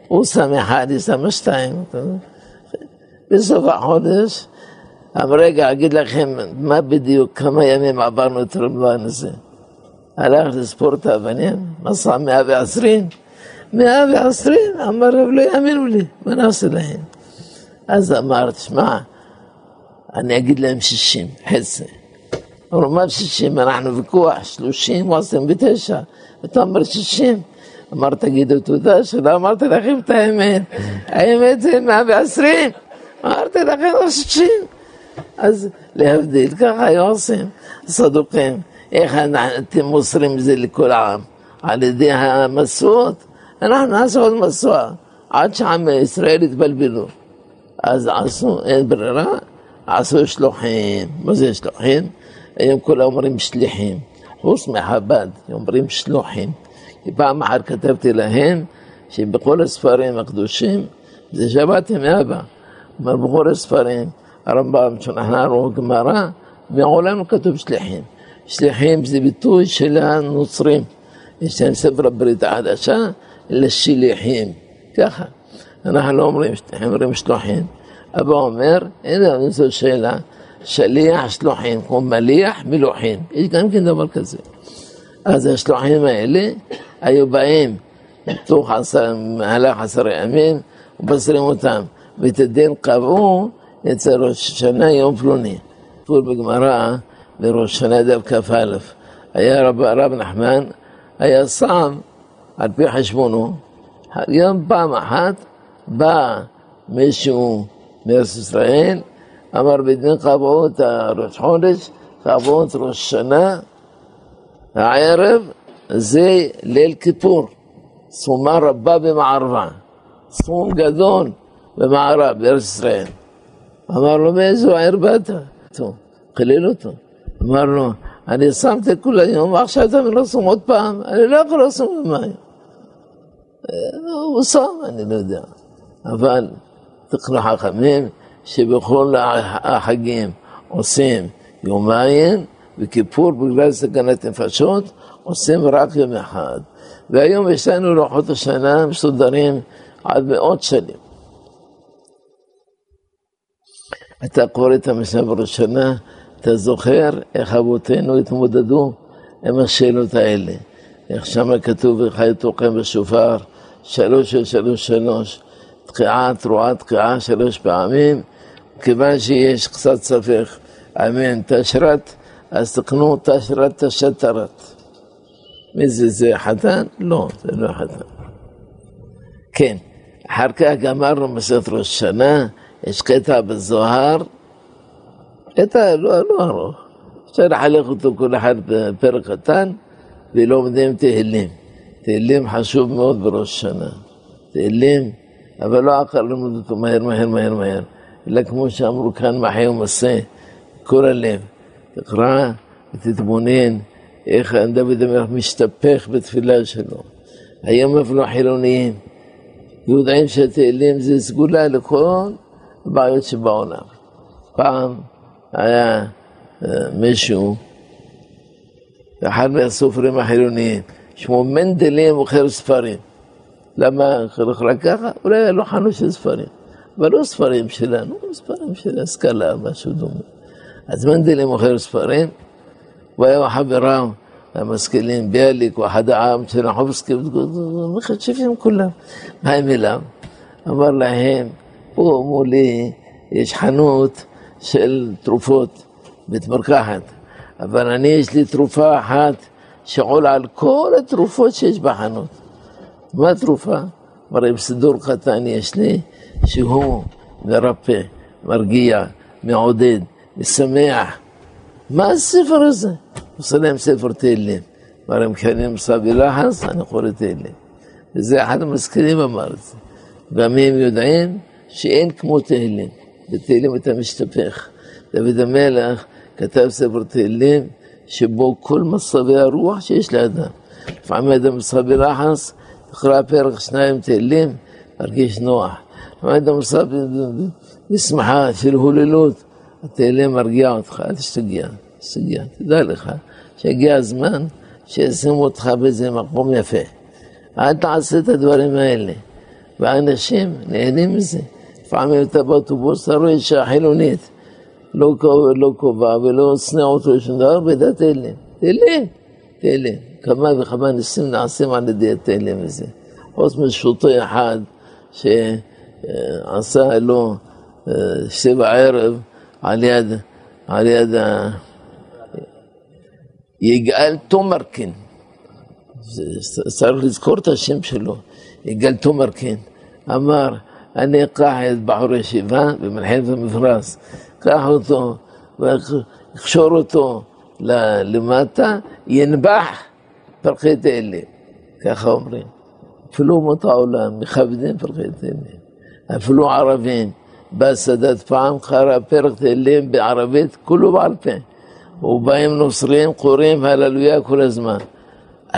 הוא שם אחד, היא שמה שתיים. בסוף החודש, אמר רגע, אגיד לכם מה בדיוק, כמה ימים עברנו את רמב"ן הזה. הלך לספור את האבנים, מסע מאה ועשרים. מאה ועשרים, אמר רב לא יאמינו לי, מה נעשה להם? אז אמר, תשמע, אני אגיד להם שישים, חצי. אמרו, מה שישים? אנחנו ויכוח, שלושים או עשרים ותשע. אתה אומר שישים? אמר, תגידו תודה שלא אמרתי לכם את האמת. האמת זה מאה ועשרים. אמרתי לכם לא שישים. אז להבדיל, ככה היו עושים סדוקים. איך אתם מוסרים את זה לכל העם? על ידי המסורות. אנחנו נעשה עוד מסוע, עד שעם ישראל יתבלבלו. אז עשו, אין ברירה, עשו שלוחים. מה זה שלוחים? היום כולם אומרים שליחים. חוץ מחב"ד, אומרים שלוחים. פעם אחת כתבתי להם שבכל הספרים הקדושים זה שבאתי מאבא. אומר בכל הספרים, הרמב"ם, שולחן גמרא, מעולם כתוב שליחים. שליחים זה ביטוי של הנוצרים. יש להם ספר הברית החדשה, לשליחים. ככה. אנחנו לא אומרים שליחים, אומרים שלוחים. אבא אומר, הנה זו שאלה, שליח שלוחים, כמו מליח מלוחים. יש גם כן דבר כזה. אז השלוחים האלה היו באים תוך מהלך עשרה ימים ומבשרים אותם. ואת הדין קבעו אצל ראש השנה יום פלוני. כתוב בגמרא, בראש שנה דף כ"א. היה רב, רב נחמן, היה סם, על פי חשבונו, יום פעם אחת בא מישהו מארץ ישראל, אמר בדין קבעו את הראש חודש, קבעו את ראש שנה, הערב זה ליל כיפור, סומה רבה במערבה, סכום גדול במערב, בארץ ישראל. אמר לו, מאיזו עיר באת? חילל אותו. אמר לו, אני שמתי כל היום, ועכשיו אתה מרסום עוד פעם, אני לא יכול לרסום במים. הוא שם, אני לא יודע. אבל תקנו חכמים שבכל החגים עושים יומיים, וכיפור בגלל סכנת נפשות עושים רק יום אחד. והיום יש לנו לוחות השנה מסודרים עד מאות שנים. אתה קורא את המשנה בראשונה, אתה זוכר איך אבותינו התמודדו עם השאלות האלה. איך שם כתוב, וחי תוקם בשופר, שלוש ושלוש שלוש, תקיעה, תרועה, תקיעה שלוש פעמים, כיוון שיש קצת ספק, אמן, תשרת, אז תקנו תשרת תשתרת. מי זה, זה חתן? לא, זה לא חתן. כן, אחר כך גמרנו מסעת ראש שנה, יש קטע בזוהר, קטע לא, לא ארוך, אפשר לחלק אותו כל אחד בפרק קטן, ולומדים תהילים. תהילים חשוב מאוד בראש שנה. תהילים, אבל לא עקר ללמוד אותו מהר, מהר, מהר, מהר, אלא כמו שאמרו כאן, מחי ומסה, כל הלב. תקרא ותתבונן איך דוד המלך משתפך בתפילה שלו. היום אפילו החילוניים יודעים שהתהילים זה סגולה לכל הבעיות שבעולם. פעם היה אה, מישהו, אחד מהסופרים החילוניים, שמו מנדלי מוכר ספרים. למה חינוך רק ככה? אולי היה לו חנות של ספרים. אבל לא ספרים שלנו, ספרים של השכלה, משהו דומה. אז מנדלי מוכר ספרים, הוא היה חבריו המשכילים, ביאליק, ואחד העם, צ'רנחובסקי, מחשבים כולם. מה הם אליו? אמר להם, פה מולי יש חנות של תרופות, בית מרקחת, אבל אני יש לי תרופה אחת שעולה על כל התרופות שיש בחנות. מה התרופה? מראה סידור קטן יש לי, שהוא מרפא, מרגיע, מעודד, משמח. מה הספר הזה? עושה להם ספר תהילים. מראה הם קנים סבי לחס, אני קורא תהילים. וזה אחד המזכירים אמר את זה. הם יודעים שאין כמו תהילים. בתהילים אתה משתפך. דוד המלך כתב ספר תהילים שבו כל מצבי הרוח שיש לאדם. לפעמים אדם מסבי לחץ, תקרא פרק שניים תהילים, מרגיש נוח. לפעמים אדם מסבי בשמחה של הוללות, התהילים מרגיע אותך, אל תשתגע, תשתגע, תדע לך שהגיע הזמן שישימו אותך באיזה מקום יפה. אל תעשה את הדברים האלה. ואנשים נהנים מזה. לפעמים אתה באוטובוס, אתה רואה אישה חילונית, לא, לא קובע ולא שנא אותו שום דבר, בדת אלה. תהילים, תהילים. כמה וכמה ניסים נעשים על ידי התהילים הזה. חוץ משוטו אחד שעשה לו אה, שבע ערב על יד, על יד ה... יגאל תומרקין, צריך לזכור את השם שלו, יגאל תומרקין, אמר, אני אקח את בחור ישיבה במלחמת המפרס, קח אותו ואקשור אותו למטה, ינבח פרחי תהילים, ככה אומרים. אפילו אומות העולם מכבדים פרחי תהילים, אפילו ערבים. בא סאדאת פעם, קרא פרק תהילים בערבית, כולו בעל פה. ובאים נוצרים, קוראים הללויה כל הזמן.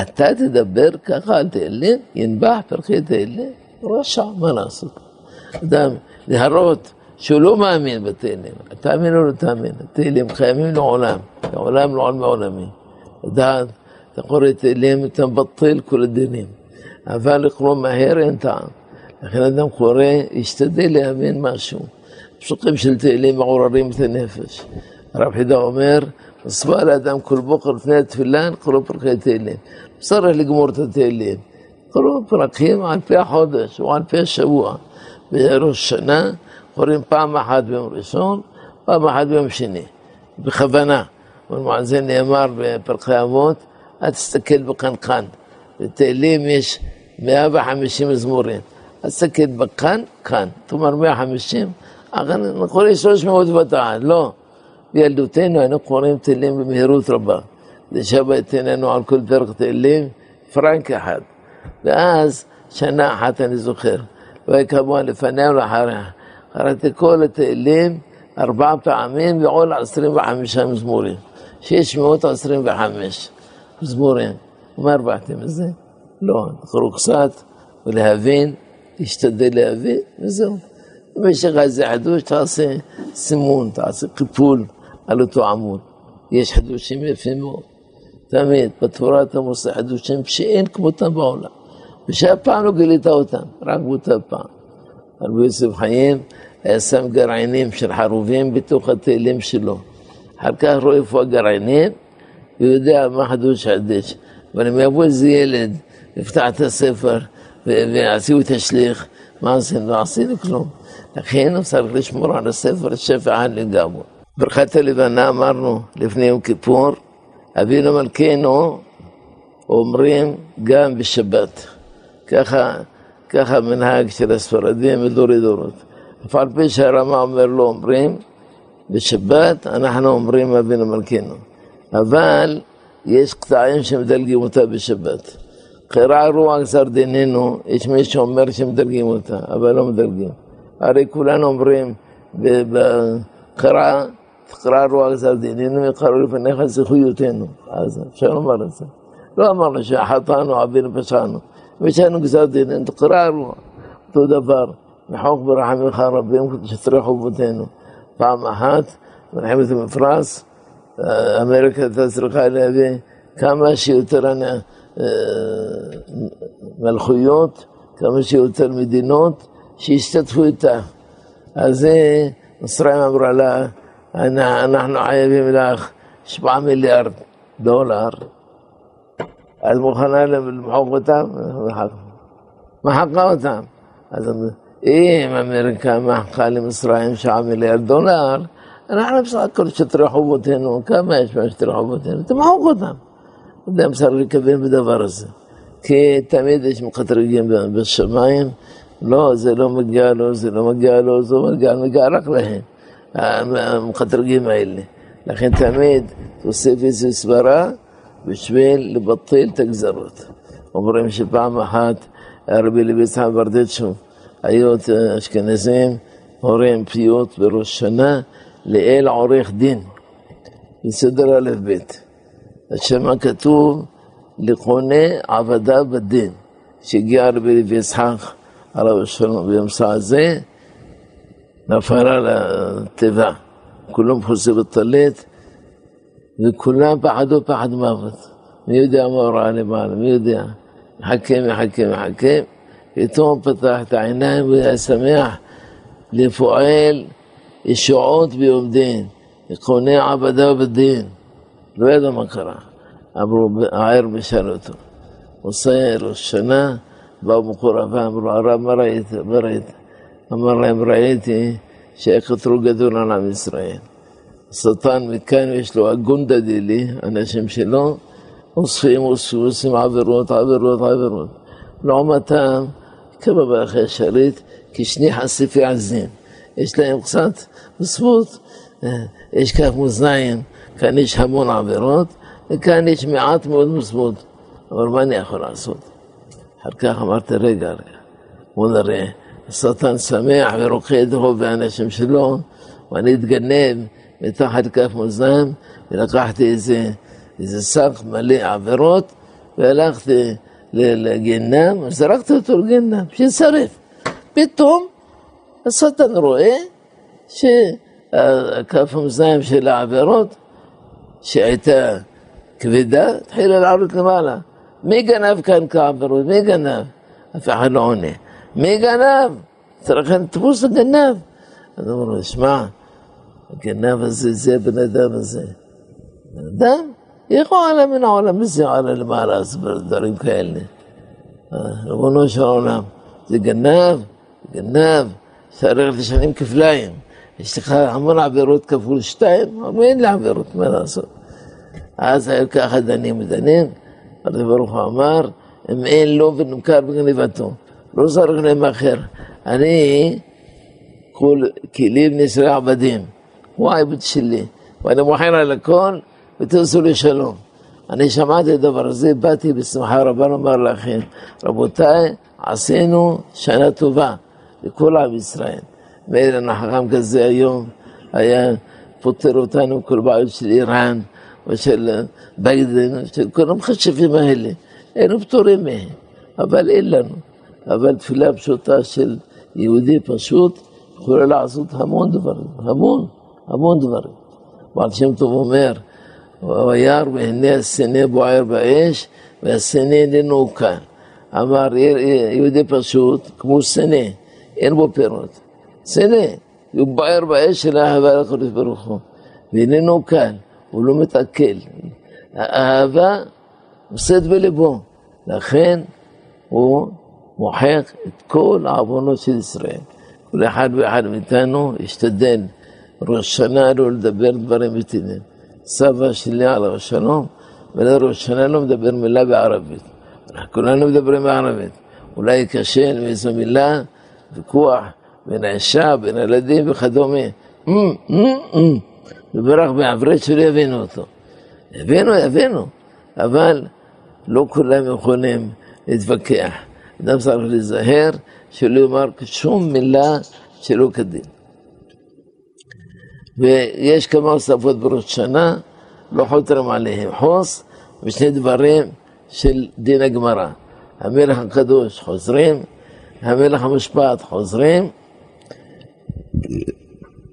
אתה תדבר ככה על תהילים? ינבח פרחי תהילים? רשע, מה לעשות? אדם, להראות שהוא לא מאמין בתהילים. תאמין או לא תאמין, התהילים קיימים לעולם, לעולם לעולם מעולמי. לדעת, אתה קורא תהילים, אתה מבטל כל הדינים. אבל לקרוא מהר אין טעם. לכן אדם קורא, ישתדל להבין משהו. פסוקים של תהילים מעוררים את הנפש. הרב חידה אומר, מסבר לאדם כל בוקר לפני התפילה, קורא פרקי תהילים. צריך לגמור את התהילים. קוראים פרקים על פי החודש או על פי השבוע. בראש שנה קוראים פעם אחת ביום ראשון, פעם אחת ביום שני. בכוונה. על זה נאמר בפרחי אבות, אל תסתכל בקנקן. בתהילים יש 150 מזמורים. תסתכל בכאן, כאן. תאמר 150, אנחנו קוראים 300 ותעד, לא. בילדותנו היינו קוראים תהילים במהירות רבה. לשבע את עינינו על כל פרק תהילים, פרנק אחד. ואז, שנה אחת אני זוכר, כמוה לפניה ולאחריה. קראתי כל התהילים ארבע פעמים ועול 25 מזמורים. 625 מזמורים. מה הרווחתם מזה? לא, תקראו קצת ולהבין, להשתדל להבין, וזהו. לך איזה חידוש, תעשה סימון, תעשה קיפול על אותו עמוד. יש חידושים יפים מאוד. תמיד, בתורה אתה מוצא חידושים שאין כמותם בעולם. ושאף פעם לא גילית אותם, רק באותה פעם. רבי יוסף חיים היה שם גרעינים של חרובים בתוך התהילים שלו. אחר כך רואה איפה הגרעינים, ויודע מה חידוש חדש. אבל אם יבוא איזה ילד, יפתח את הספר, ועשו את השליח, מה עשינו? לא עשינו כלום. לכן צריך לשמור על הספר שפע עד לגמרי. ברכת הלבנה אמרנו לפני יום כיפור, אבינו מלכנו אומרים גם בשבת. ככה, ככה מנהג של הספרדים מדורי דורות. אף על פי שהרמה אומר לא אומרים, בשבת אנחנו אומרים אבינו מלכנו. אבל יש קטעים שמדלגים אותה בשבת. קרע רוח גזר דיננו, יש מי שאומר שמדלגים אותה, אבל לא מדלגים. הרי כולנו אומרים, קרע, קרע רוח גזר דיננו, וקראו לפניך זכויותינו. אז אפשר לומר את זה. לא אמרנו שחטאנו, עבינו, פשענו. ושאנו גזר דיננו, קרע רוח. אותו דבר, מחוק ברחמך רבים, שתרי חובותינו. פעם אחת, מלחמת המפרש, אמריקה הייתה צריכה להביא כמה שיותר מלכויות, כמה שיותר מדינות שישתתפו איתה. אז זה, מצרים אמרה לה, אנחנו חייבים לך שבעה מיליארד דולר. את מוכנה למחוק אותם? מחקה אותם. אז אם אמריקה מחקה למצרים שבעה מיליארד דולר, אנחנו בסך הכל שטרי חובותינו, כמה יש בשטרי חובותינו? תמחוק אותם. אדם צריך לכוון בדבר הזה. כי תמיד יש מקטרגים בשמיים, לא, זה לא מגיע לו, זה לא מגיע לו, זה לא מגיע, מגיע רק להם, המקטרגים האלה. לכן תמיד תוסיף איזו סברה בשביל לבטל את הגזרות. אומרים שפעם אחת הרבי לוי יצחק ברדצ'ו, היו אשכנזים, הורים פיות בראש שנה, לאל עורך דין, בסדר א' ב'. שם כתוב לקונה עבדה בדין, שהגיע רבי לוי יצחק הרב שלום במסע הזה, נפל על התיבה, כולם חוזרים בטלית, וכולם פחדו פחד מוות. מי יודע מה הוא ראה למעלה, מי יודע? מחכה, מחכה, מחכה, פתאום פתח את העיניים והיה שמח לפועל ישועות ביום דין, קונה עבדה בדין. לא ידע מה קרה. אמרו, הער בשאל אותו. עושה ראש שנה, באו מקורבה, אמרו, הרב, מה ראית? מה ראית? אמר להם, ראיתי שהקטרו גדול על עם ישראל. השטן מכאן יש לו הגונדה דילי, אנשים שלו, אוספים, אוספים, עושים עבירות, עבירות, עבירות. לעומתם, כמה באחרי השליט, כשני חשיפי עזים. יש להם קצת זכות, יש כף מאזניים, כאן יש המון עבירות, וכאן יש מעט מאוד מסמות. אבל מה אני יכול לעשות? אחר כך אמרתי, רגע, רגע, בוא נראה, השטן שמח ורוקד רוב באנשים שלו, ואני אתגנב מתחת כף מאזניים, ולקחתי איזה, איזה שק מלא עבירות, והלכתי לגיהנם, זרקתי אותו לגיהנם, שישרף. פתאום השטן רואה שכף המאזניים של העבירות, שהייתה כבדה, התחילה לעלות למעלה. מי גנב כאן כעבירות? מי גנב? אף אחד לא עונה. מי גנב? צריך לתפוס הגנב. אז אמרו לו, שמע, הגנב הזה, זה הבן אדם הזה. בן אדם? איך הוא עלה מן העולם? מי זה עלה למעלה? אז דברים כאלה. ריבונו של העולם, זה גנב, גנב, צריך לשלם כפליים. יש לך המון עבירות כפול שתיים, אבל אין לי עבירות, מה לעשות? אז היו ככה דנים ודנים, הקדוש ברוך הוא אמר, אם אין לו ונמכר בגניבתו, לא זרק להם אחר. אני, כל כלי בני ישראל עבדים, הוא העבוד שלי, ואני מוכר על הכל ותעשו לי שלום. אני שמעתי את הדבר הזה, באתי בשמחה רבה לומר לכם, רבותיי, עשינו שנה טובה לכל עם ישראל. מאיר החכם כזה היום היה פותר אותנו כל בעיות של איראן ושל ביידן, של כל המחשבים האלה. היינו פטורים מהם, אבל אין לנו. אבל תפילה פשוטה של יהודי פשוט יכולה לעשות המון דברים, המון, המון דברים. בעל שם טוב אומר, וירא והנה הסנה בוער באש והסנה איננו כאן. אמר יהודי פשוט, כמו סנה, אין בו פירות. סנה, הוא בוער באש של האהבה לקדוש ברוך הוא, ואיננו קל, הוא לא מתעכל. האהבה נושאת בליבו, לכן הוא מוחק את כל העוונות של ישראל. כל אחד ואחד מאיתנו ישתדל ראש שנה לא לדבר דברים מתינים. סבא שלי עליו השלום, ולראש שנה לא מדבר מילה בערבית. כולנו מדברים בערבית. אולי קשה עם איזו מילה, ויכוח בין האישה, בין הילדים וכדומה. וברך בעברית שלא יבינו אותו. יבינו, יבינו, אבל לא כולם יכולים להתווכח. אדם צריך להיזהר שלא יאמר שום מילה שלא כדין. ויש כמה הוספות בראש שנה, לא חותרים עליהם חוס, ושני דברים של דין הגמרא. המלך הקדוש חוזרים, המלך המשפט חוזרים,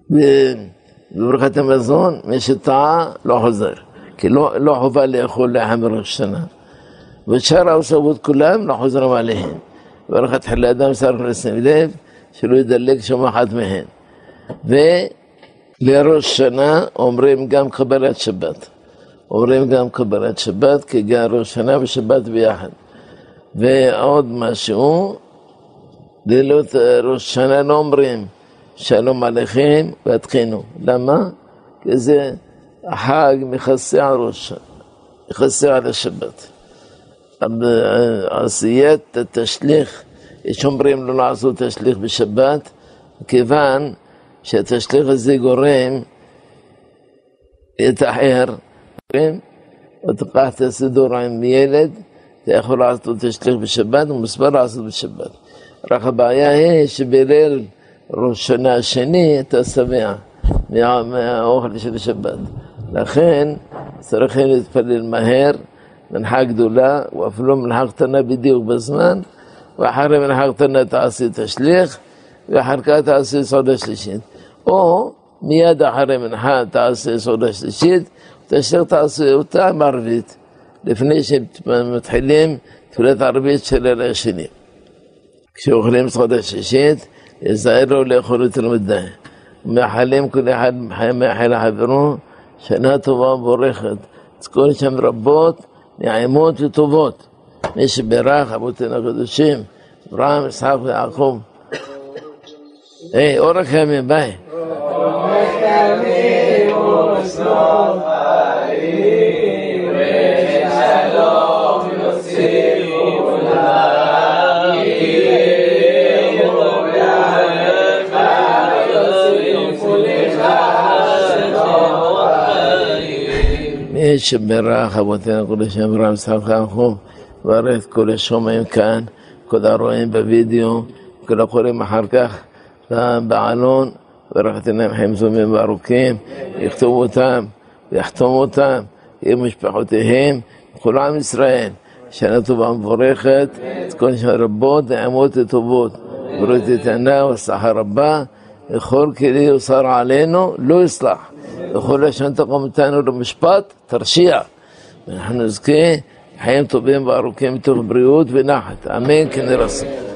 בברכת המזון, מי שטעה לא חוזר, כי לא, לא חובה לאכול לחם בראש שנה. ושאר ההוספות כולם לא חוזרים עליהם. ברכת חיי אדם צריך לשים לב שלא ידלג שום אחת מהן. ולראש שנה אומרים גם קבלת שבת. אומרים גם קבלת שבת, כי גם ראש שנה ושבת ביחד. ועוד משהו, לילות ראש שנה לא אומרים שלום עליכם והתחינו. למה? כי זה החג מכסה על ראש מכסה על השבת. עשיית התשליך, יש אומרים לא לעשות תשליך בשבת, כיוון שהתשליך הזה גורם לתאר או תקח את הסידור עם ילד, אתה יכול לעשות תשליך בשבת, ומספר לעשות בשבת. רק הבעיה היא שבליל ראש שנה השני אתה שבע מהאוכל של השבת. לכן צריכים להתפלל מהר, מנחה גדולה, ואפילו מנחה קטנה בדיוק בזמן, ואחרי מנחה קטנה תעשי תשליך, ואחר כך תעשי סעודה שלישית. או מיד אחרי מנחה תעשי סעודה שלישית, תשאיר תעשי אותה עם ערבית, לפני שמתחילים תפילת ערבית של אלה השני. כשאוכלים סעודה שלישית, יזהר לו לאכול יותר מדי. מאחלים כל אחד מאחל לחברו שנה טובה ומבורכת. תזכור שם רבות, נעימות וטובות. מי שברך אבותינו הקדושים, אברהם, יצחק ויעקב. היי, אורך ימים, ביי. מי שברך אבותינו הקדושים אברהם ויעקב, ברך את כל השומעים כאן, כל הרואים בווידאו, כל הקוראים אחר כך בעלון, ברכת עיניים חיים זומים וארוכים, יכתבו אותם ויחתום אותם עם משפחותיהם, כל עם ישראל. שנה טובה ומבורכת, את כל שנה רבות, נעמות וטובות, בריאות איתנה ושכר רבה, וכל כלי יוסר עלינו, לא יסלח. לשון תקום איתנו למשפט, תרשיע. ואנחנו נזכה חיים טובים וארוכים מתוך בריאות ונחת. אמן כן נרסם.